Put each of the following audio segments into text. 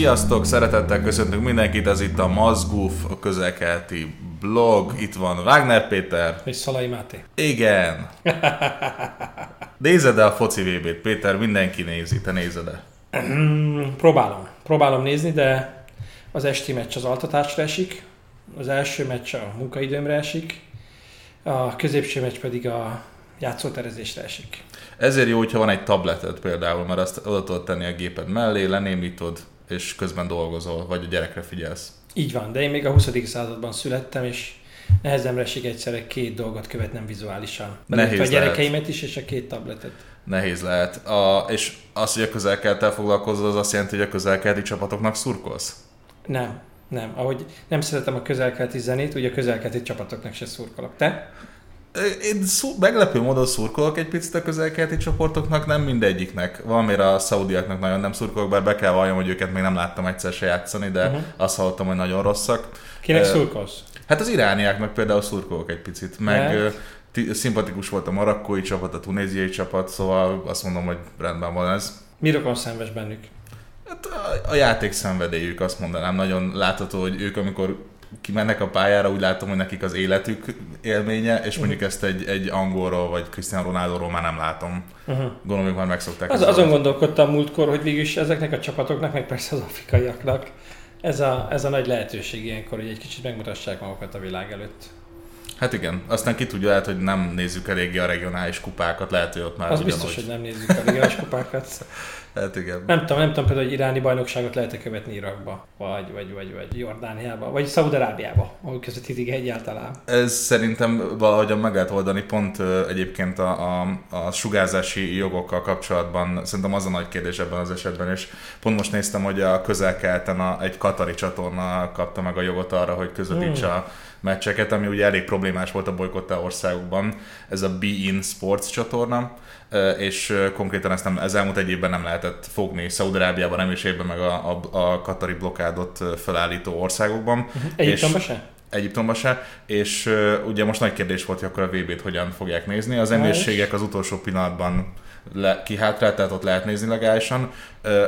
Sziasztok, szeretettel köszöntünk mindenkit, ez itt a Mazguf, a közelkelti blog, itt van Wagner Péter. És Szalai Máté. Igen. Nézed-e a foci VB-t, Péter? Mindenki nézi, te nézed-e? Próbálom. Próbálom nézni, de az esti meccs az altatásra esik, az első meccs a munkaidőmre esik, a középső meccs pedig a játszóterezésre esik. Ezért jó, hogyha van egy tableted például, mert azt oda tudod tenni a géped mellé, lenémítod, és közben dolgozol, vagy a gyerekre figyelsz. Így van, de én még a 20. században születtem, és nehezemre esik egyszerre két dolgot követnem vizuálisan. Nehéz a gyerekeimet is, és a két tabletet. Nehéz lehet. A, és az, hogy a közelkeltel foglalkozol, az azt jelenti, hogy a közelkelti csapatoknak szurkolsz? Nem, nem. Ahogy nem szeretem a közelkelti zenét, úgy a közelkelti csapatoknak se szurkolok. Te? Én szó, meglepő módon szurkolok egy picit a közelkeleti csoportoknak, nem mindegyiknek. Valamire a szaudiaknak nagyon nem szurkolok, bár be kell valljam, hogy őket még nem láttam egyszer se játszani, de uh-huh. azt hallottam, hogy nagyon rosszak. Kinek uh, szurkolsz? Hát az irániáknak például szurkolok egy picit, meg uh, szimpatikus volt a marokkói csapat, a tunéziai csapat, szóval azt mondom, hogy rendben van ez. Mi rokon szenves bennük? Hát a, a játék szenvedélyük, azt mondanám. Nagyon látható, hogy ők, amikor kimennek a pályára, úgy látom, hogy nekik az életük élménye, és mondjuk ezt egy, egy angolról vagy Cristiano Ronaldo-ról már nem látom. Uh-huh. Gondolom, hogy már megszokták. Az, azon gondolkodtam múltkor, hogy végülis ezeknek a csapatoknak, meg persze az afrikaiaknak ez a, ez a nagy lehetőség ilyenkor, hogy egy kicsit megmutassák magukat a világ előtt. Hát igen, aztán ki tudja, lehet, hogy nem nézzük eléggé a regionális kupákat, lehet, hogy ott már Az ugyanúgy. biztos, hogy nem nézzük a regionális kupákat. Hát igen. Nem tudom, nem tudom például, hogy iráni bajnokságot lehet-e követni Irakba, vagy, vagy, vagy, vagy Jordániába, vagy Szaudarábiába, ahol közvetítik egyáltalán. Ez szerintem valahogyan meg lehet oldani, pont egyébként a, a, a sugárzási jogokkal kapcsolatban szerintem az a nagy kérdés ebben az esetben, és pont most néztem, hogy a közel-keleten a, egy katari csatorna kapta meg a jogot arra, hogy közvetítse hmm. Meccseket, ami ugye elég problémás volt a bolykottá országokban. Ez a Be In Sports csatorna, és konkrétan ezt nem, ez elmúlt egy évben nem lehetett fogni Szaudarábiában, nem is évben, meg a, a, a katari blokádot felállító országokban. Uh-huh. Egyiptomban se? Egyiptomban se, és uh, ugye most nagy kérdés volt, hogy akkor a VB-t hogyan fogják nézni. Az emírségek az utolsó pillanatban le, kihátrált, tehát ott lehet nézni legálisan.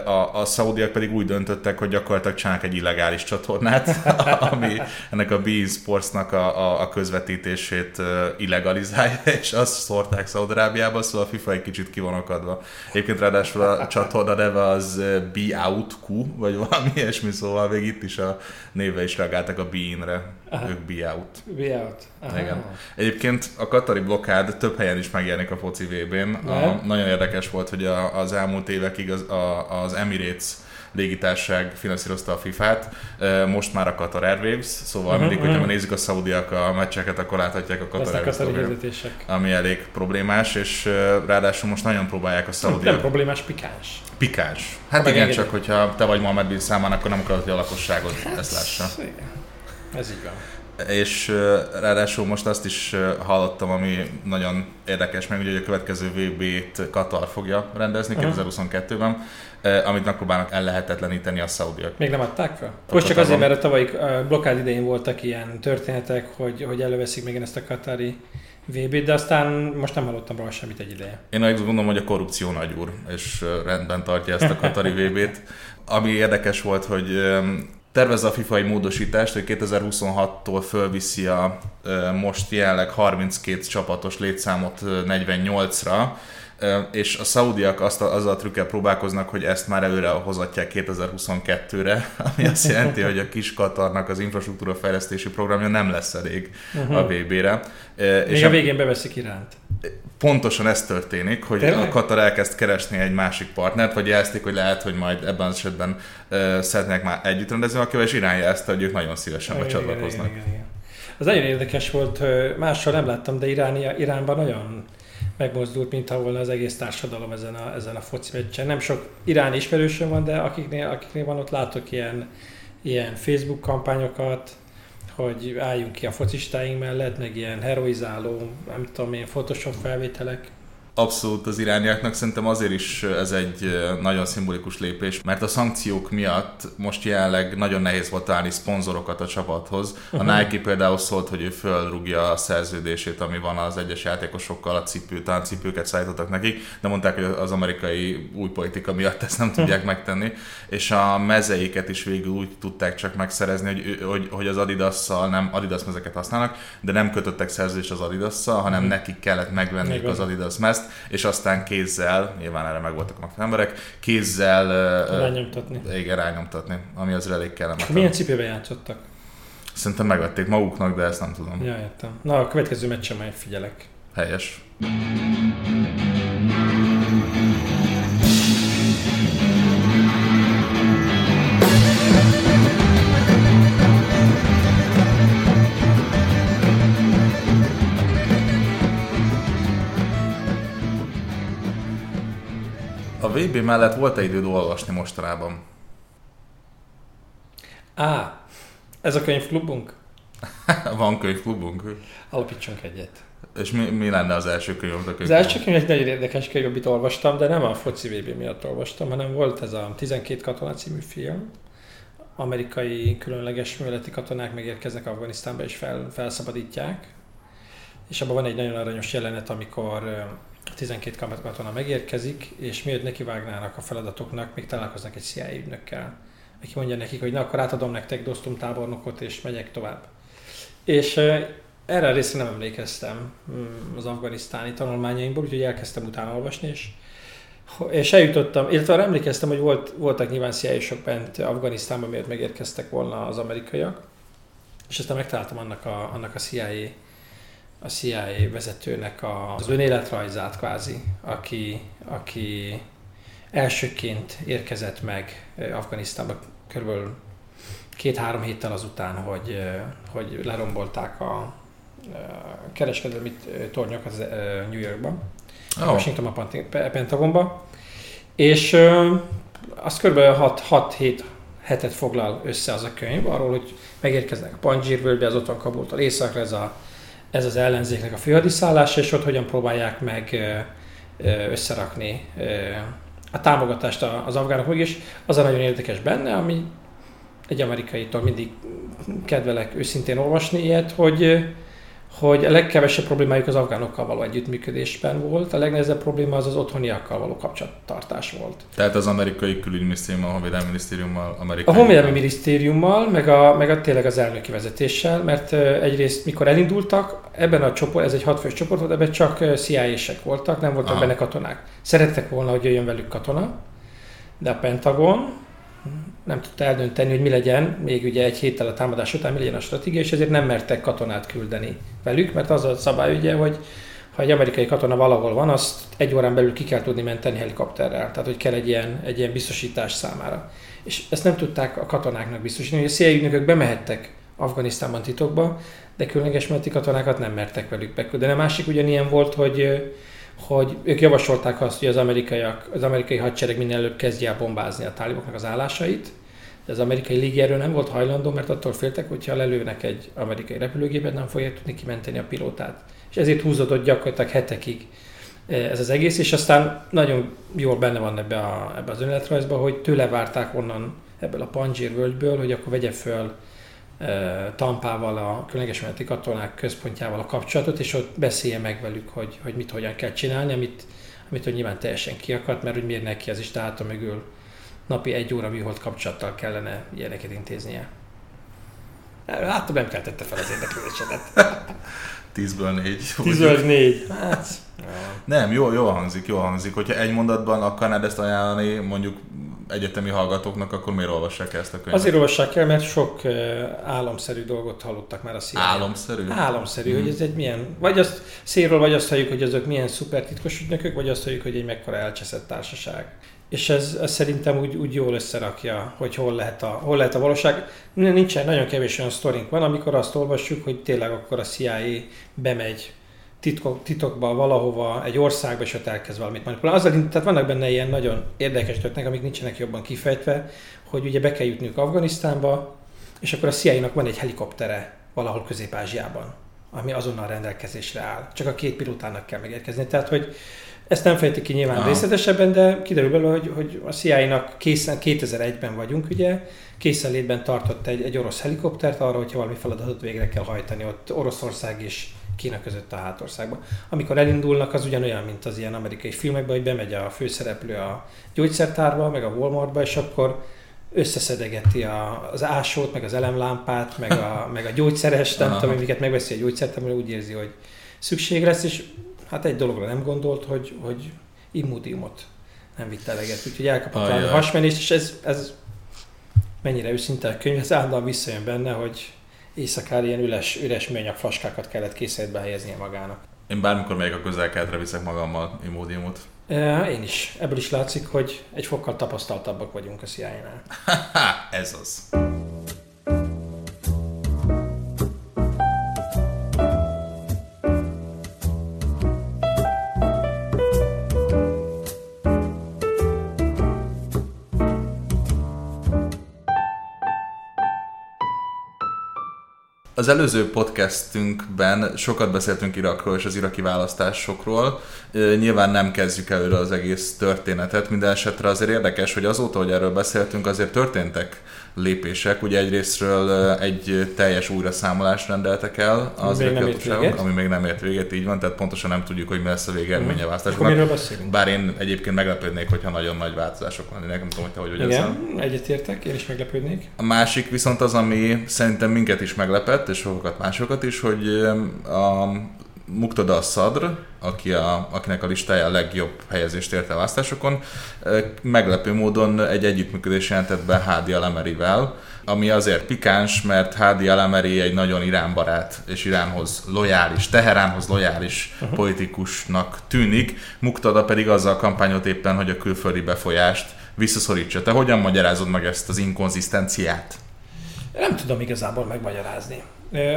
A, a szaudiak pedig úgy döntöttek, hogy gyakorlatilag csinálnak egy illegális csatornát, ami ennek a Bein Sportsnak a, a, a közvetítését illegalizálja, és azt szórták Szaudarábiába, szóval a FIFA egy kicsit kivonokadva. Egyébként ráadásul a csatorna neve az Be Out Q, vagy valami ilyesmi, szóval még itt is a néve is reagáltak a Bein-re. Ők Be Out. Be Out. Aha. Igen. Egyébként a katari blokkád több helyen is megjelenik a foci VB-n. A, nagyon érdekes volt, hogy a, az elmúlt évekig az, a, az Emirates légitárság finanszírozta a FIFA-t, most már a Qatar Airwaves, szóval uh-huh, mindig, hogyha nézzük a szaudiak a meccseket, akkor láthatják a Qatar Airwaves, ami, ami elég problémás, és ráadásul most nagyon próbálják a szaudiak. Nem problémás, pikáns. Pikáns. Hát igen, csak hogyha te vagy Mohamed Bin Salman, akkor nem akarod, hogy a lakosságot hát, ezt lássa. Ez így van és ráadásul most azt is hallottam, ami nagyon érdekes, meg ugye, hogy a következő VB-t Katar fogja rendezni uh-huh. 2022-ben, amit megpróbálnak ellehetetleníteni a szaudiak. Még nem adták fel? Most csak azért, mert a tavalyi blokkád idején voltak ilyen történetek, hogy, hogy előveszik még ezt a katari vb de aztán most nem hallottam róla semmit egy ideje. Én azt gondolom, hogy a korrupció nagy úr, és rendben tartja ezt a katari VB-t. Ami érdekes volt, hogy tervez a FIFA egy módosítást, hogy 2026-tól fölviszi a most jelenleg 32 csapatos létszámot 48-ra, és a szaudiak azt a, azzal a trükkel próbálkoznak, hogy ezt már előre hozatják 2022-re, ami azt jelenti, hogy a kis Katarnak az infrastruktúra fejlesztési programja nem lesz elég uh-huh. a VB-re. Még és a végén beveszik iránt. Pontosan ez történik, hogy Tényleg? a Katar elkezd keresni egy másik partnert, vagy jelezték, hogy lehet, hogy majd ebben az esetben uh, szeretnék már együtt rendezni akivel, és irány jelezte, hogy ők nagyon szívesen becsatlakoznak. Az nagyon érdekes volt, mással nem láttam, de Iráni, Iránban nagyon megmozdult, mint ha volna az egész társadalom ezen a, ezen a foci meccsen. Nem sok irán ismerősöm van, de akiknél, akiknél van, ott látok ilyen, ilyen Facebook kampányokat, hogy álljunk ki a focistáink mellett, meg ilyen heroizáló, nem tudom én, Photoshop felvételek. Abszolút az irániaknak szerintem azért is ez egy nagyon szimbolikus lépés, mert a szankciók miatt most jelenleg nagyon nehéz volt találni szponzorokat a csapathoz. A uh-huh. Nike például szólt, hogy ő fölrúgja a szerződését, ami van az egyes játékosokkal, a cipő, cipőket szállítottak nekik, de mondták, hogy az amerikai új politika miatt ezt nem tudják megtenni, és a mezeiket is végül úgy tudták csak megszerezni, hogy, hogy, hogy az Adidas-szal nem Adidas mezeket használnak, de nem kötöttek szerződést az Adidas-szal, hanem uh-huh. nekik kellett megvenni az Adidas mezt, ezt, és aztán kézzel, nyilván erre meg voltak a emberek, kézzel rányomtatni. Igen, rányomtatni, ami az elég kellemetlen. Milyen cipőben játszottak? Szerintem megvették maguknak, de ezt nem tudom. Ja, értem. Na, a következő meccsen majd figyelek. Helyes. VB mellett volt-e időd olvasni mostanában? Á, ez a könyvklubunk? Van könyvklubunk? Alapítsunk egyet. És mi, mi lenne az első könyv? A az első könyv egy nagyon érdekes könyv, amit olvastam, de nem a foci VB miatt olvastam, hanem volt ez a 12 katona című film. Amerikai különleges műveleti katonák megérkeznek Afganisztánba és fel, felszabadítják. És abban van egy nagyon aranyos jelenet, amikor 12 katona megérkezik, és miért nekivágnának a feladatoknak, még találkoznak egy CIA ügynökkel, aki mondja nekik, hogy na akkor átadom nektek Dostum tábornokot, és megyek tovább. És erre a részre nem emlékeztem mm, az afganisztáni tanulmányaimból, úgyhogy elkezdtem utána olvasni, és, és eljutottam, illetve arra emlékeztem, hogy volt, voltak nyilván CIA-sok bent Afganisztánban, miért megérkeztek volna az amerikaiak, és aztán megtaláltam annak a, annak a CIA a CIA vezetőnek az önéletrajzát kvázi, aki, aki elsőként érkezett meg Afganisztánba körülbelül két-három héttel azután, hogy, hogy lerombolták a kereskedelmi tornyokat New Yorkban, oh. Washington a Pentagonba, és az kb. 6-7 hetet foglal össze az a könyv, arról, hogy megérkeznek a Panjshir-völgybe, az otthon Kabultól északra, ez a ez az ellenzéknek a főhadiszállása, és ott hogyan próbálják meg összerakni a támogatást az afgánok is. Az a nagyon érdekes benne, ami egy amerikaitól mindig kedvelek őszintén olvasni ilyet, hogy hogy a legkevesebb problémájuk az afgánokkal való együttműködésben volt, a legnehezebb probléma az az otthoniakkal való kapcsolattartás volt. Tehát az amerikai külügyminisztériummal, a honvédelmi minisztériummal, amerikai... A honvédelmi minisztériummal, meg, a, meg a, tényleg az elnöki vezetéssel, mert egyrészt mikor elindultak, ebben a csoport, ez egy hatfős csoport volt, ebben csak CIA-sek voltak, nem voltak Aha. benne katonák. Szerettek volna, hogy jöjjön velük katona, de a Pentagon, nem tudta eldönteni, hogy mi legyen, még ugye egy héttel a támadás után mi legyen a stratégia, és ezért nem mertek katonát küldeni velük, mert az a szabály ugye, hogy ha egy amerikai katona valahol van, azt egy órán belül ki kell tudni menteni helikopterrel, tehát hogy kell egy ilyen, egy ilyen biztosítás számára. És ezt nem tudták a katonáknak biztosítani, hogy a CIA ügynökök bemehettek Afganisztánban titokba, de különleges melletti katonákat nem mertek velük beküldeni. A másik ugyanilyen volt, hogy hogy ők javasolták azt, hogy az, amerikaiak, az amerikai hadsereg minél előbb kezdje el bombázni a táliboknak az állásait, de az amerikai légierő nem volt hajlandó, mert attól féltek, hogyha lelőnek egy amerikai repülőgépet, nem fogják tudni kimenteni a pilótát. És ezért húzódott gyakorlatilag hetekig eh, ez az egész, és aztán nagyon jól benne van ebbe, a, ebbe az önéletrajzba, hogy tőle várták onnan ebből a Panjir völgyből, hogy akkor vegye föl Tampával, a különleges meneti katonák központjával a kapcsolatot, és ott beszélje meg velük, hogy, hogy mit hogyan kell csinálni, amit, amit hogy nyilván teljesen kiakadt, mert hogy miért neki az is, tehát a mögül napi egy óra műhold kapcsolattal kellene ilyeneket intéznie. Láttam, nem keltette fel az érdeklődésedet. Tízből négy. Tízből négy. Hát, nem, jó, jó hangzik, jó hangzik. Hogyha egy mondatban akarnád ezt ajánlani, mondjuk egyetemi hallgatóknak, akkor miért olvassák ezt a könyvet? Azért olvassák el, mert sok álomszerű dolgot hallottak már a szívén. Álomszerű? Álomszerű, hmm. hogy ez egy milyen, vagy azt szélről, vagy azt halljuk, hogy azok milyen szuper titkos ügynökök, vagy azt halljuk, hogy egy mekkora elcseszett társaság. És ez, ez szerintem úgy, úgy jól összerakja, hogy hol lehet, a, hol lehet a valóság. Nincsen, nagyon kevés olyan sztorink van, amikor azt olvassuk, hogy tényleg akkor a CIA bemegy titkok, titokba valahova, egy országba, és ott elkezd valamit manipulálni. Azzal, tehát vannak benne ilyen nagyon érdekes történetek, amik nincsenek jobban kifejtve, hogy ugye be kell jutniuk Afganisztánba, és akkor a CIA-nak van egy helikoptere valahol Közép-Ázsiában, ami azonnal rendelkezésre áll. Csak a két pilótának kell megérkezni. Tehát, hogy Ezt nem fejtik ki nyilván Aha. részletesebben, de kiderül belőle, hogy, hogy a CIA-nak készen, 2001-ben vagyunk, ugye, készenlétben tartott egy, egy orosz helikoptert arra, hogyha valami feladatot végre kell hajtani ott Oroszország és Kína között a hátországban. Amikor elindulnak, az ugyanolyan, mint az ilyen amerikai filmekben, hogy bemegy a főszereplő a gyógyszertárba, meg a Walmartba, és akkor összeszedegeti a, az ásót, meg az elemlámpát, meg a, meg a gyógyszeres, nem tudom, amiket megveszi a gyógyszert, amire úgy érzi, hogy szükség lesz, és hát egy dologra nem gondolt, hogy, hogy immudiumot nem vitt eleget, úgyhogy elkapott a hasmenést, és ez, ez mennyire őszinte a könyv, ez állandóan visszajön benne, hogy éjszakára ilyen üres, üres műanyag flaskákat kellett készítbe helyeznie magának. Én bármikor megyek a közel viszek magammal imódiumot. Én is. Ebből is látszik, hogy egy fokkal tapasztaltabbak vagyunk a CIA-nál. Ez az. Az előző podcastünkben sokat beszéltünk Irakról és az iraki választásokról. Nyilván nem kezdjük előre az egész történetet, minden esetre azért érdekes, hogy azóta, hogy erről beszéltünk, azért történtek lépések. Ugye egyrésztről egy teljes újraszámolást rendeltek el az még nem ami még nem ért véget, így van, tehát pontosan nem tudjuk, hogy mi lesz a végeredménye választásoknak. Bár én egyébként meglepődnék, hogyha nagyon nagy változások lennének, nem tudom, hogy te hogy vagy Igen, egyetértek, én is meglepődnék. A másik viszont az, ami szerintem minket is meglepett, és sokat másokat is, hogy a Muktada Sadr, aki a, akinek a listája a legjobb helyezést érte a választásokon, meglepő módon egy együttműködés jelentett be Hádi Alemerivel, ami azért pikáns, mert Hádi Alemeri egy nagyon iránbarát és Iránhoz lojális, Teheránhoz lojális uh-huh. politikusnak tűnik, Muktada pedig azzal kampányot éppen, hogy a külföldi befolyást visszaszorítsa. Te hogyan magyarázod meg ezt az inkonzisztenciát? Nem tudom igazából megmagyarázni.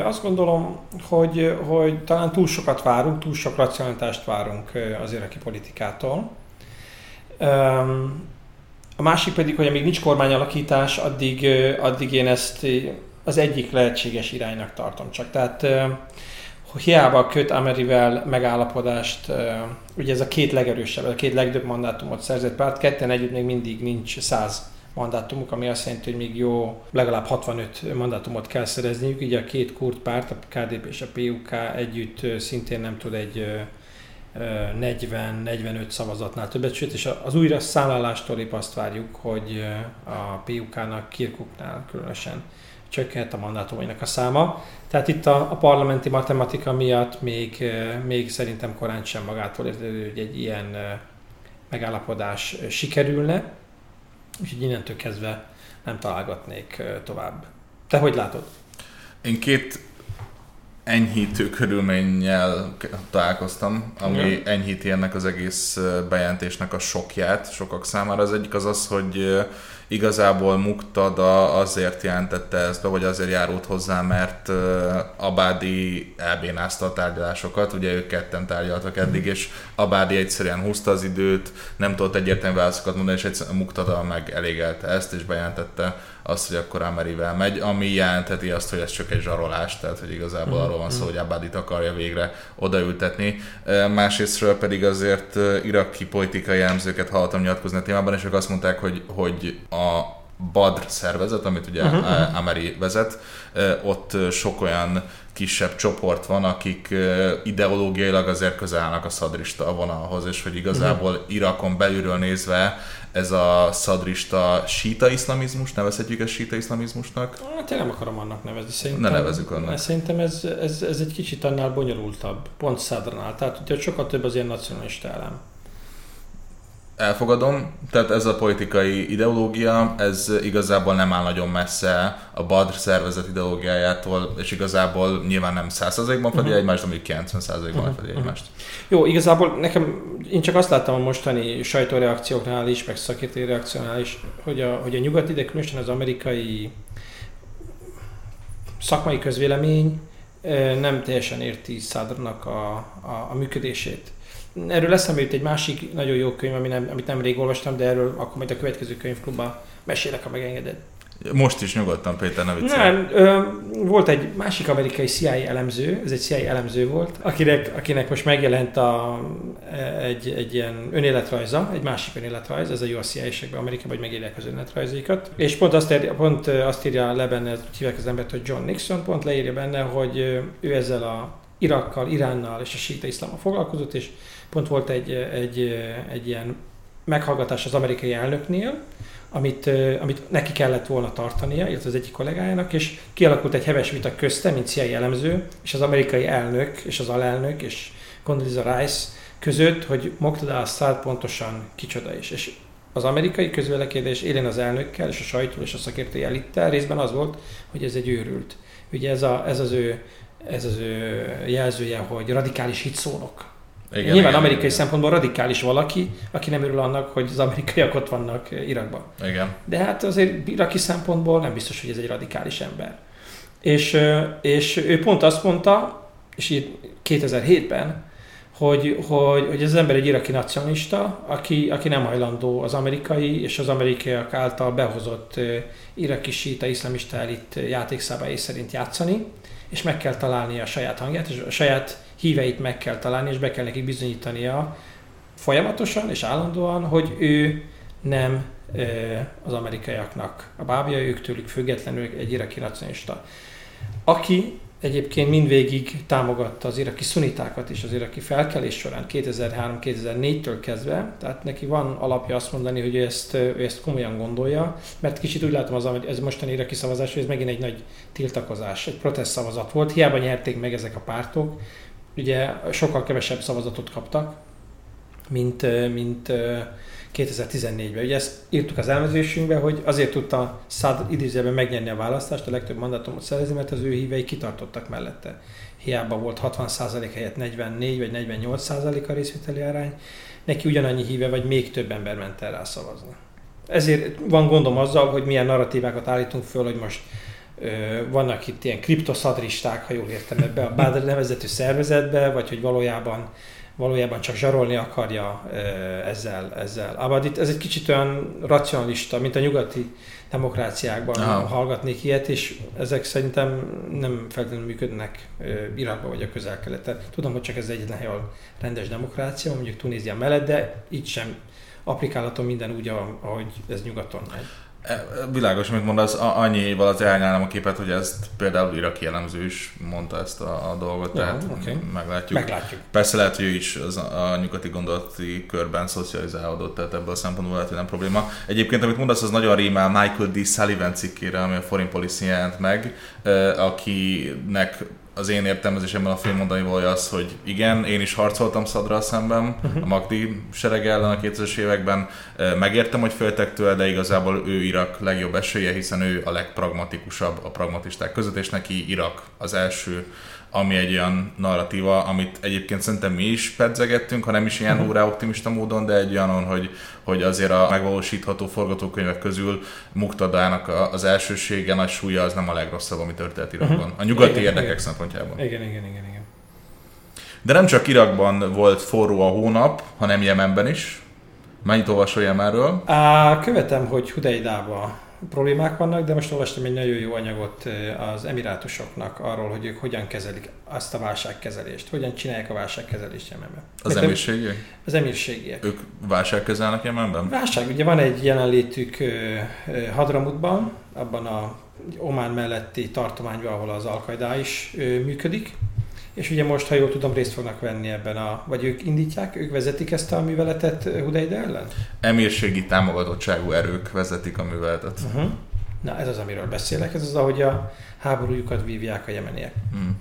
Azt gondolom, hogy, hogy talán túl sokat várunk, túl sok racionalitást várunk az iraki politikától. A másik pedig, hogy amíg nincs kormányalakítás, addig, addig én ezt az egyik lehetséges iránynak tartom csak. Tehát hiába köt Amerivel megállapodást, ugye ez a két legerősebb, a két legtöbb mandátumot szerzett párt, ketten együtt még mindig nincs száz mandátumuk, ami azt jelenti, hogy még jó legalább 65 mandátumot kell szerezniük, így a két kurt párt, a KDP és a PUK együtt szintén nem tud egy 40-45 szavazatnál többet, sőt, és az újra szállálástól épp azt várjuk, hogy a PUK-nak Kirkuknál különösen csökkent a mandátumainak a száma. Tehát itt a, a parlamenti matematika miatt még, még szerintem korán sem magától értetődő, hogy egy ilyen megállapodás sikerülne. Úgyhogy innentől kezdve nem találgatnék tovább. Te hogy látod? Én két enyhítő körülménnyel találkoztam, ami ja. enyhíti ennek az egész bejelentésnek a sokját sokak számára. Az egyik az az, hogy igazából Muktada azért jelentette ezt be, vagy azért járult hozzá, mert Abádi elbénázta a tárgyalásokat, ugye ők ketten tárgyaltak eddig, és Abádi egyszerűen húzta az időt, nem tudott egyértelmű válaszokat mondani, és egyszerűen Muktada meg elégelte ezt, és bejelentette azt, hogy akkor Amerivel megy, ami jelentheti azt, hogy ez csak egy zsarolás, tehát hogy igazából mm-hmm. arról van szó, mhm. hogy Abadit akarja végre odaültetni. Másrésztről pedig azért iraki politikai elemzőket hallottam nyilatkozni a témában, és ők azt mondták, hogy, hogy a Badr szervezet, amit ugye uh-huh. Ameri vezet, ott sok olyan kisebb csoport van, akik ideológiailag azért közel állnak a szadrista vonalhoz, és hogy igazából uh-huh. Irakon belülről nézve ez a szadrista síta iszlamizmus, nevezhetjük ezt síta iszlamizmusnak? Hát én nem akarom annak nevezni. Szerintem, ne nevezük annak. Szerintem ez, ez, ez egy kicsit annál bonyolultabb, pont Szadrnál. Tehát ugye sokkal több az ilyen nacionalista elem. Elfogadom, tehát ez a politikai ideológia, ez igazából nem áll nagyon messze a Badr szervezet ideológiájától, és igazából nyilván nem 100%-ban fedi uh-huh. egymást, amíg 90%-ban uh-huh. fedi uh-huh. egymást. Jó, igazából nekem, én csak azt láttam a mostani sajtóreakcióknál is, meg szakértői reakciónál is, hogy a, hogy a nyugati, de különösen az amerikai szakmai közvélemény eh, nem teljesen érti Szádrnak a, a, a működését Erről eszembe jut egy másik nagyon jó könyv, ami nem, amit nem rég olvastam, de erről akkor majd a következő könyvklubban mesélek, ha megengeded. Most is nyugodtan, Péter, ne Nem, ö, volt egy másik amerikai CIA elemző, ez egy CIA elemző volt, akinek, akinek most megjelent a, egy, egy ilyen önéletrajza, egy másik önéletrajz, ez a jó a CIA-sekben Amerikában, hogy megírják az önéletrajzaikat. És pont azt, írja, pont azt írja le benne, hívják az embert, hogy John Nixon, pont leírja benne, hogy ő ezzel a Irakkal, Iránnal és a síta iszlámmal foglalkozott, és pont volt egy, egy, egy ilyen meghallgatás az amerikai elnöknél, amit, amit neki kellett volna tartania, illetve az egyik kollégájának, és kialakult egy heves vita közte, mint CIA elemző, és az amerikai elnök, és az alelnök, és Condoleezza Rice között, hogy Moqtada Assad pontosan kicsoda is. És az amerikai közvélekedés élén az elnökkel, és a sajtó és a szakértői elittel részben az volt, hogy ez egy őrült. Ugye ez, a, ez, az, ő, ez az ő jelzője, hogy radikális hitszónok igen, Nyilván igen, amerikai igen. szempontból radikális valaki, aki nem örül annak, hogy az amerikaiak ott vannak Irakban. Igen. De hát azért iraki szempontból nem biztos, hogy ez egy radikális ember. És, és ő pont azt mondta, és így 2007-ben, hogy, hogy, hogy ez az ember egy iraki nacionalista, aki, aki nem hajlandó az amerikai és az amerikaiak által behozott iraki síta iszlamista elit játékszabályai szerint játszani, és meg kell találni a saját hangját, és a saját híveit meg kell találni, és be kell nekik bizonyítania folyamatosan és állandóan, hogy ő nem az amerikaiaknak a bábja, ők tőlük függetlenül egy iraki nacionalista. Aki egyébként mindvégig támogatta az iraki szunitákat is az iraki felkelés során 2003-2004-től kezdve, tehát neki van alapja azt mondani, hogy ő ezt, ő ezt komolyan gondolja, mert kicsit úgy látom, az, ez mostani iraki szavazás, hogy ez megint egy nagy tiltakozás, egy protest szavazat volt, hiába nyerték meg ezek a pártok, ugye sokkal kevesebb szavazatot kaptak, mint, mint 2014-ben. Ugye ezt írtuk az elmezésünkbe, hogy azért tudta Szád idézőben megnyerni a választást, a legtöbb mandátumot szerezni, mert az ő hívei kitartottak mellette. Hiába volt 60% helyett 44 vagy 48% a részvételi arány, neki ugyanannyi híve, vagy még több ember ment el rá szavazni. Ezért van gondom azzal, hogy milyen narratívákat állítunk föl, hogy most vannak itt ilyen kriptoszadristák, ha jól értem ebbe a Badr nevezetű szervezetbe, vagy hogy valójában valójában csak zsarolni akarja ezzel. ezzel. Abadit ez egy kicsit olyan racionalista, mint a nyugati demokráciákban Aha. hallgatnék ilyet, és ezek szerintem nem feltétlenül működnek Irakban vagy a közel-keleten. Tudom, hogy csak ez hely, ahol rendes demokrácia, mondjuk Tunézia mellett, de így sem applikálható minden úgy, ahogy ez nyugaton megy. Világos, amit mondasz, annyival az elnyálom a képet, hogy ezt például iraki jellemző is mondta ezt a, a dolgot, ja, tehát okay. meglátjuk. meglátjuk. Persze lehet, hogy ő is az a nyugati gondolati körben szocializálódott, tehát ebből a szempontból lehet, hogy nem probléma. Egyébként, amit mondasz, az nagyon rímel Michael D. Sullivan cikkére, ami a Foreign Policy jelent meg, akinek az én értelmezésemben a film mondani valója az, hogy igen, én is harcoltam Szadra szemben, uh-huh. a Magdi sereg ellen a 2000-es években. Megértem, hogy féltek tőle, de igazából ő Irak legjobb esélye, hiszen ő a legpragmatikusabb a pragmatisták között, és neki Irak az első ami egy olyan narratíva, amit egyébként szerintem mi is pedzegettünk, ha nem is ilyen uh-huh. optimista módon, de egy olyan, hogy, hogy azért a megvalósítható forgatókönyvek közül Muktadának az elsősége, nagy súlya az nem a legrosszabb, ami történt Irakban. Uh-huh. A nyugati igen, érdekek igen. szempontjából. Igen, igen, igen, igen. De nem csak Irakban volt forró a hónap, hanem Jemenben is. Mennyit olvasol Jemenről? Á, követem, hogy Hudeidába problémák vannak, de most olvastam egy nagyon jó anyagot az emirátusoknak arról, hogy ők hogyan kezelik azt a válságkezelést, hogyan csinálják a válságkezelést Jemenben. Az Mert emírségiek? Az emírségiek. Ők válságkezelnek Jemenben? Válság, ugye van egy jelenlétük Hadramutban, abban a Omán melletti tartományban, ahol az al is működik, és ugye most, ha jól tudom, részt fognak venni ebben a, vagy ők indítják, ők vezetik ezt a műveletet Hudeide ellen? Emírségi támogatottságú erők vezetik a műveletet. Uh-huh. Na ez az, amiről beszélek, ez az, ahogy a háborújukat vívják a jemeniek. Hmm.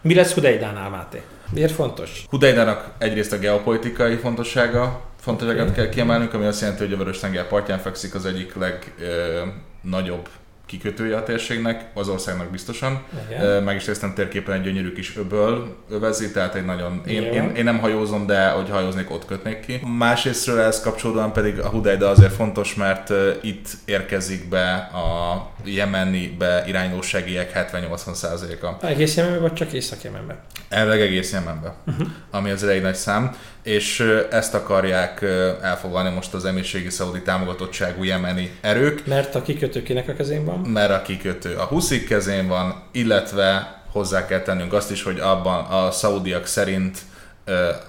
Mi lesz Hudeidánál, Máté? Miért fontos? Hudeidának egyrészt a geopolitikai fontossága, fontosságát okay. kell kiemelnünk, ami azt jelenti, hogy a Vörös-tenger partján fekszik az egyik legnagyobb kikötője a térségnek, az országnak biztosan. Igen. Meg is néztem térképen egy gyönyörű kis öböl övezi, tehát egy nagyon... Én, én, én, nem hajózom, de hogy hajóznék, ott kötnék ki. Másrésztről ehhez kapcsolódóan pedig a Hudayda azért fontos, mert itt érkezik be a Jemenibe irányuló segélyek 70-80%-a. Egész Jemenben, vagy csak Észak-Jemenben? Elvileg egész Jemenbe, uh-huh. ami az egy nagy szám, és ezt akarják elfoglalni most az emírségi szaudi támogatottságú jemeni erők, Mert a kikötő kinek a kezén van? Mert a kikötő a huszik kezén van, illetve hozzá kell tennünk azt is, hogy abban a szaudiak szerint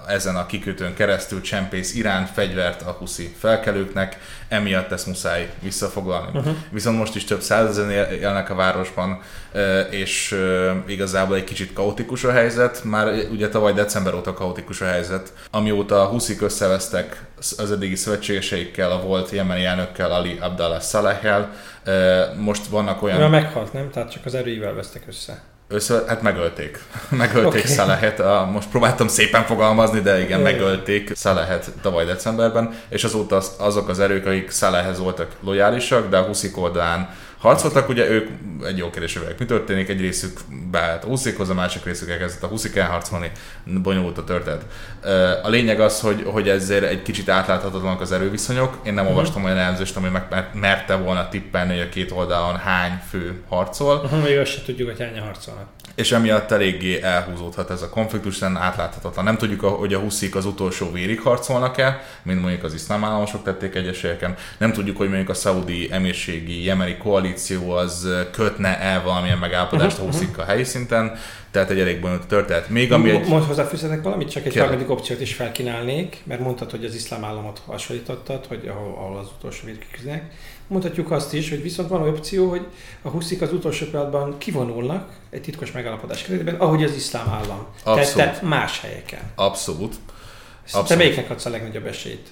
ezen a kikötőn keresztül csempész Irán fegyvert a huszi felkelőknek, emiatt ezt muszáj visszafoglalni. Uh-huh. Viszont most is több százezen él- élnek a városban, és igazából egy kicsit kaotikus a helyzet, már ugye tavaly december óta kaotikus a helyzet, amióta a huszik összevesztek az eddigi szövetségeseikkel, a volt jemeni elnökkel, Ali Abdallah Saleh-el, most vannak olyan... Olyan meghalt, nem? Tehát csak az erőivel vesztek össze. Össze, hát megölték. Megölték okay. Szalehet. A, most próbáltam szépen fogalmazni, de igen, megölték Szalehet tavaly decemberben, és azóta az, azok az erők, akik Szalehez voltak lojálisak, de a huszik oldalán harcoltak, ugye ők egy jó kérdés, hogy mi történik, egy részük beállt a huszikhoz, a másik részük elkezdett a huszik elharcolni, bonyolult a történet. A lényeg az, hogy, hogy ezért egy kicsit átláthatatlanak az erőviszonyok. Én nem olvastam olyan elemzést, ami meg mer- merte volna tippelni, hogy a két oldalon hány fő harcol, Aha, még azt se tudjuk, hogy hányan harcolnak. És emiatt eléggé elhúzódhat ez a konfliktus, hiszen átláthatatlan. Nem tudjuk, hogy a huszik az utolsó vérig harcolnak-e, mint mondjuk az iszlám államosok tették egyes helyeken. Nem tudjuk, hogy mondjuk a szaudi emírségi jemeni koalíció az kötne el valamilyen megállapodást a huszikkal helyi szinten, tehát egy elég bonyolult történet. Még ami egy... Most hozzáfűzhetek valamit, csak egy Kérlek. harmadik opciót is felkínálnék, mert mondtad, hogy az iszlám államot hasonlítottad, hogy ahol, ahol az utolsó védküküznek. Mondhatjuk azt is, hogy viszont van opció, hogy a huszik az utolsó pillanatban kivonulnak egy titkos megállapodás keretében, ahogy az iszlám állam Abszolút. tette más helyeken. Abszolút. Te Abszolút. melyiknek adsz a legnagyobb esélyt?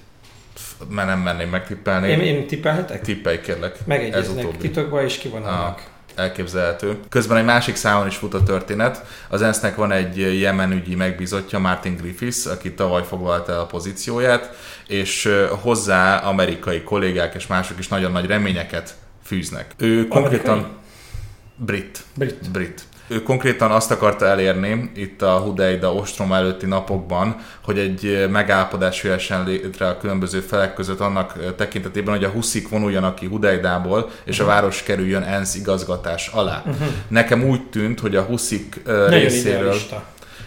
Mert nem menném megtippelni. Én, én tippelhetek? Tippelj kérlek. Ez Megegyeznek titokba és kivonulnak. Elképzelhető. Közben egy másik számon is fut a történet. Az ENSZ-nek van egy Jemen ügyi megbízottja, Martin Griffiths, aki tavaly foglalta el a pozícióját, és hozzá amerikai kollégák és mások is nagyon nagy reményeket fűznek. Ő konkrétan Amerikai? brit. Brit. Brit. Ő konkrétan azt akarta elérni itt a Hudeida ostrom előtti napokban, hogy egy megállapodás jöhessen létre a különböző felek között annak tekintetében, hogy a huszik vonuljanak ki Hudeidából, és a város kerüljön ENSZ igazgatás alá. Nekem úgy tűnt, hogy a huszik Nagyon részéről idealista.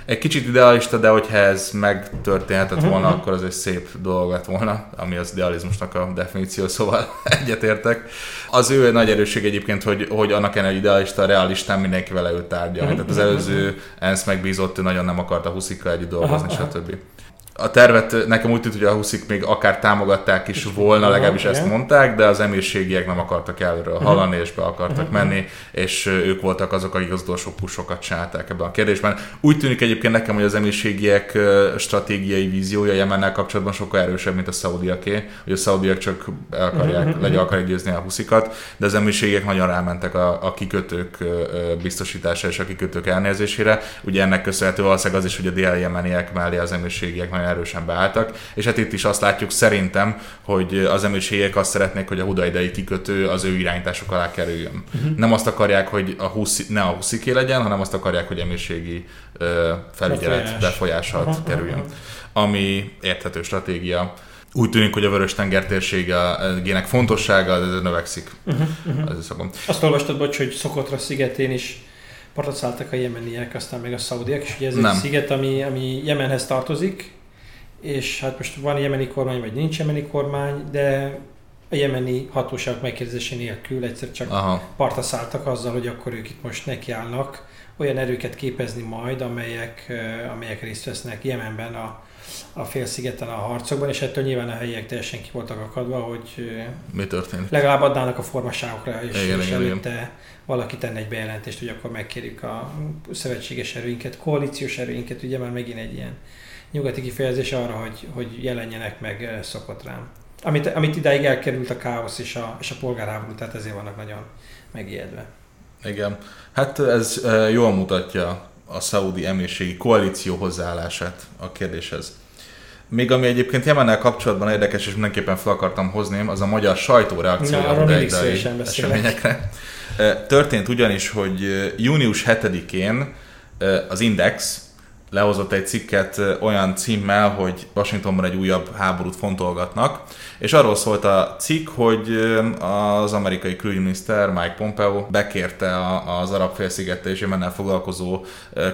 Egy kicsit idealista, de hogyha ez megtörténhetett Mhm, volna, mhm. akkor az egy szép dolog lett volna, ami az idealizmusnak a definíció, szóval egyetértek. Az ő nagy erősség egyébként, hogy, hogy annak ellenére, hogy idealista, realistán mindenki vele ő tárgyalni. Mhm, Tehát az előző ENSZ megbízott, ő nagyon nem akarta Huszikkal együtt dolgozni, aha. stb. A tervet nekem úgy tűnt, hogy a Huszik még akár támogatták is volna, legalábbis ezt mondták, de az emírségiek nem akartak erről Mhm. hallani, és be akartak menni, és ők voltak azok, akik az utolsó pusokat csinálták ebben a kérdésben. Úgy tűnik egyébként nekem, hogy az emírségiek stratégiai víziója Jemennel kapcsolatban sokkal erősebb, mint a szaudiaké, hogy a szaudiak csak el akarják, legyen akarják győzni a huszikat, de az emírségiek nagyon rámentek a, a kikötők biztosítása és a kikötők elnézésére. Ugye ennek köszönhető valószínűleg az is, hogy a dél-jemeniek mellé az emírségiek nagyon erősen beálltak, és hát itt is azt látjuk szerintem, hogy az emírségek azt szeretnék, hogy a hudaidei kikötő az ő irányításuk alá kerüljön. Uh-huh. Nem azt akarják, hogy a huszi, ne a husziké legyen, hanem azt akarják, hogy emírségi ö, felügyelet Befolyás. befolyás alatt Aha, kerüljön. Ami érthető stratégia. Úgy tűnik, hogy a Vörös-tenger térségének fontossága ez növekszik. Uh-huh, uh-huh. Ez szakom. Azt olvastad, bocs, hogy Szokotra szigetén is partot szálltak a jemeniek, aztán meg a szaudiak, és ugye ez Nem. egy sziget, ami, ami Jemenhez tartozik, és hát most van jemeni kormány, vagy nincs jemeni kormány, de a jemeni hatóságok megkérdezése nélkül egyszer csak Aha. partra szálltak azzal, hogy akkor ők itt most nekiállnak olyan erőket képezni majd, amelyek, eh, amelyek részt vesznek Jemenben a, a félszigeten a harcokban, és ettől nyilván a helyiek teljesen ki voltak akadva, hogy eh, Mi történt? legalább adnának a formaságokra, és, Igen, és igen, előtte valaki tenne egy bejelentést, hogy akkor megkérjük a szövetséges erőinket, koalíciós erőinket, ugye már megint egy ilyen nyugati kifejezés arra, hogy, hogy jelenjenek meg eh, szokott rám. Amit, amit idáig elkerült a káosz és a, és a polgárháború, tehát ezért vannak nagyon megijedve. Igen. Hát ez eh, jól mutatja a szaudi emírségi koalíció hozzáállását a kérdéshez. Még ami egyébként Jemennel kapcsolatban érdekes, és mindenképpen fel akartam hozni, az a magyar sajtó reakciója Na, a eseményekre. Történt ugyanis, hogy június 7-én az Index lehozott egy cikket olyan címmel, hogy Washingtonban egy újabb háborút fontolgatnak, és arról szólt a cikk, hogy az amerikai külügyminiszter Mike Pompeo bekérte az arab félszigettel és Jemennel foglalkozó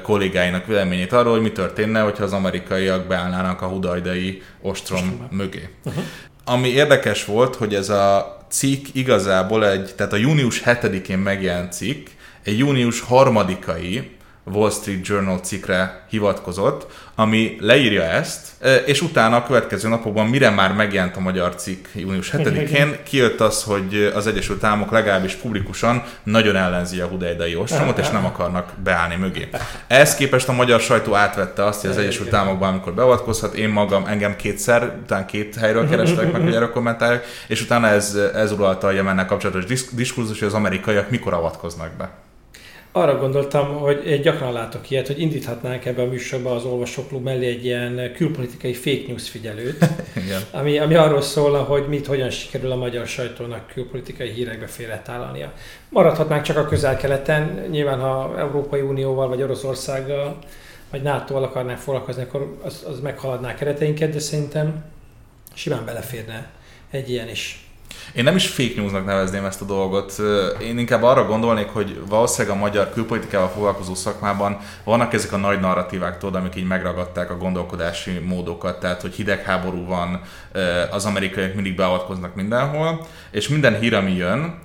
kollégáinak véleményét arról, hogy mi történne, hogyha az amerikaiak beállnának a hudajdai ostrom mögé. Uh-huh. Ami érdekes volt, hogy ez a cikk igazából egy, tehát a június 7-én megjelent cikk, egy június 3-ai Wall Street Journal cikkre hivatkozott, ami leírja ezt, és utána a következő napokban, mire már megjelent a magyar cikk? Június 7-én, kijött az, hogy az Egyesült Államok legalábbis publikusan nagyon ellenzi a hudaidai ostromot, és nem akarnak beállni mögé. Ehhez képest a magyar sajtó átvette azt, hogy az Egyesült Államokban, amikor beavatkozhat, én magam, engem kétszer, utána két helyről kerestek meg, hogy erre kommentálják, és utána ez, ez uralta a Jemennel kapcsolatos diskurzus, hogy az amerikaiak mikor avatkoznak be arra gondoltam, hogy gyakran látok ilyet, hogy indíthatnánk ebbe a műsorba az olvasóklub mellé egy ilyen külpolitikai fake news figyelőt, ami, ami arról szólna, hogy mit, hogyan sikerül a magyar sajtónak külpolitikai hírekbe félretállalnia. Maradhatnánk csak a közel-keleten, nyilván ha Európai Unióval, vagy Oroszországgal, vagy NATO-val akarnánk foglalkozni, akkor az, az meghaladná kereteinket, de szerintem simán beleférne egy ilyen is. Én nem is fake newsnak nevezném ezt a dolgot. Én inkább arra gondolnék, hogy valószínűleg a magyar külpolitikával foglalkozó szakmában vannak ezek a nagy narratívák, tudod, amik így megragadták a gondolkodási módokat, tehát hogy hidegháború van, az amerikaiak mindig beavatkoznak mindenhol, és minden hír, ami jön,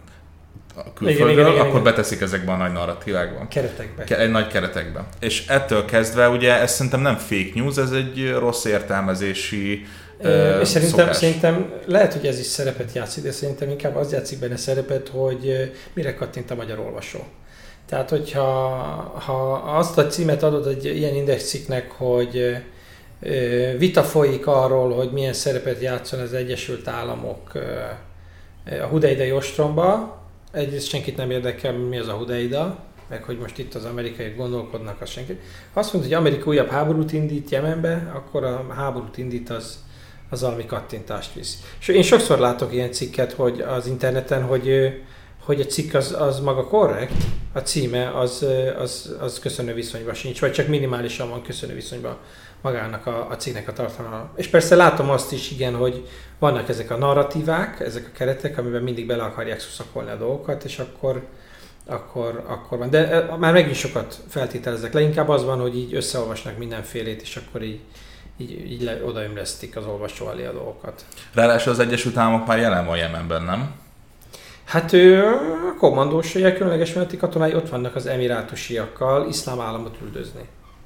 külföldről, igen, igen, igen, akkor igen. beteszik ezekben a nagy narratívákban. Keretekbe. Egy nagy keretekbe. És ettől kezdve ugye ez szerintem nem fake news, ez egy rossz értelmezési és szerintem, szerintem lehet, hogy ez is szerepet játszik, de szerintem inkább az játszik benne szerepet, hogy mire kattint a magyar olvasó. Tehát, hogyha ha azt a címet adod egy ilyen indexciknek, hogy vita folyik arról, hogy milyen szerepet játszon az Egyesült Államok a Hudeidei ostromba, egyrészt senkit nem érdekel, mi az a Hudeida, meg hogy most itt az amerikaiak gondolkodnak, az senki. Ha azt mondja, hogy Amerika újabb háborút indít Jemenbe, akkor a háborút indít az az valami kattintást visz. És én sokszor látok ilyen cikket, hogy az interneten, hogy, hogy a cikk az, az maga korrekt, a címe az, az, az köszönő viszonyban sincs, vagy csak minimálisan van köszönő viszonyban magának a, a cikknek a tartalma. És persze látom azt is, igen, hogy vannak ezek a narratívák, ezek a keretek, amiben mindig bele akarják szuszakolni a dolgokat, és akkor, akkor, akkor van. De már megint sokat feltételezek. Leginkább az van, hogy így összeolvasnak mindenfélét, és akkor így, így, így le, odaömlesztik az olvasó elé a dolgokat. Ráadásul az Egyesült Államok már jelen van Jemenben, nem? Hát ő, a kommandósai, különleges meneti katonái ott vannak az emirátusiakkal iszlám államot üldözni.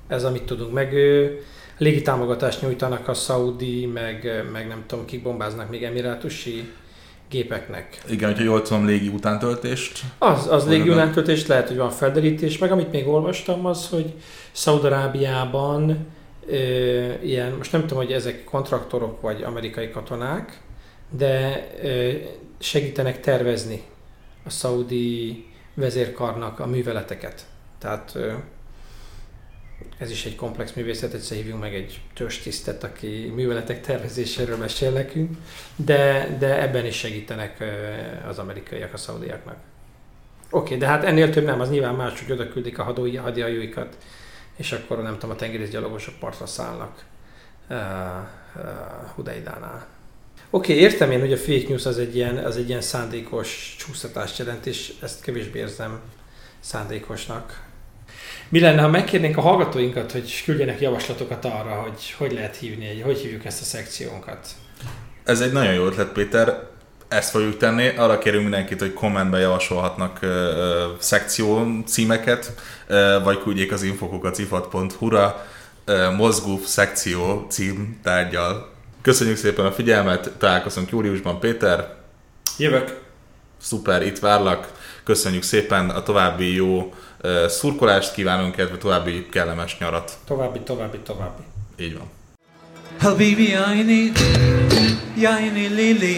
Ez amit tudunk. Meg ő, légitámogatást nyújtanak a szaudi, meg, meg nem tudom, kik bombáznak még emirátusi gépeknek. Igen, hogyha jól tudom, légi utántöltést. Az, az légi utántöltést lehet, hogy van felderítés, meg amit még olvastam az, hogy Szaudarábiában ilyen, most nem tudom, hogy ezek kontraktorok vagy amerikai katonák, de segítenek tervezni a szaudi vezérkarnak a műveleteket. Tehát ez is egy komplex művészet, egyszer hívjunk meg egy törstisztet, aki műveletek tervezéséről mesél nekünk, de, de ebben is segítenek az amerikaiak a szaudiaknak. Oké, okay, de hát ennél több nem, az nyilván más, hogy oda küldik a hadihajóikat és akkor nem tudom, a tengerészgyalogosok partra szállnak uh, uh. Oké, okay, értem én, hogy a fake news az egy ilyen, az egy ilyen szándékos csúsztatást jelent, és ezt kevésbé érzem szándékosnak. Mi lenne, ha megkérnénk a hallgatóinkat, hogy küldjenek javaslatokat arra, hogy hogy lehet hívni, hogy hívjuk ezt a szekciónkat? Ez egy nagyon jó ötlet, Péter ezt fogjuk tenni. Arra kérünk mindenkit, hogy kommentben javasolhatnak uh, szekció címeket, uh, vagy küldjék az infokokat cifat.hu-ra uh, mozgó szekció cím tárgyal. Köszönjük szépen a figyelmet, találkozunk júliusban, Péter. Jövök. Szuper, itt várlak. Köszönjük szépen a további jó szurkolást kívánunk, illetve további kellemes nyarat. További, további, további. Így van. حبيبي عيني يا عيني ليلي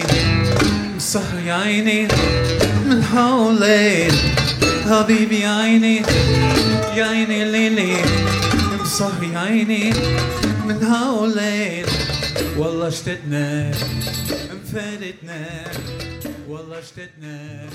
سهر يا عيني من حولين حبيبي عيني يا عيني ليلي مسهر يا عيني من حولين والله اشتقنا انفردنا والله اشتقنا.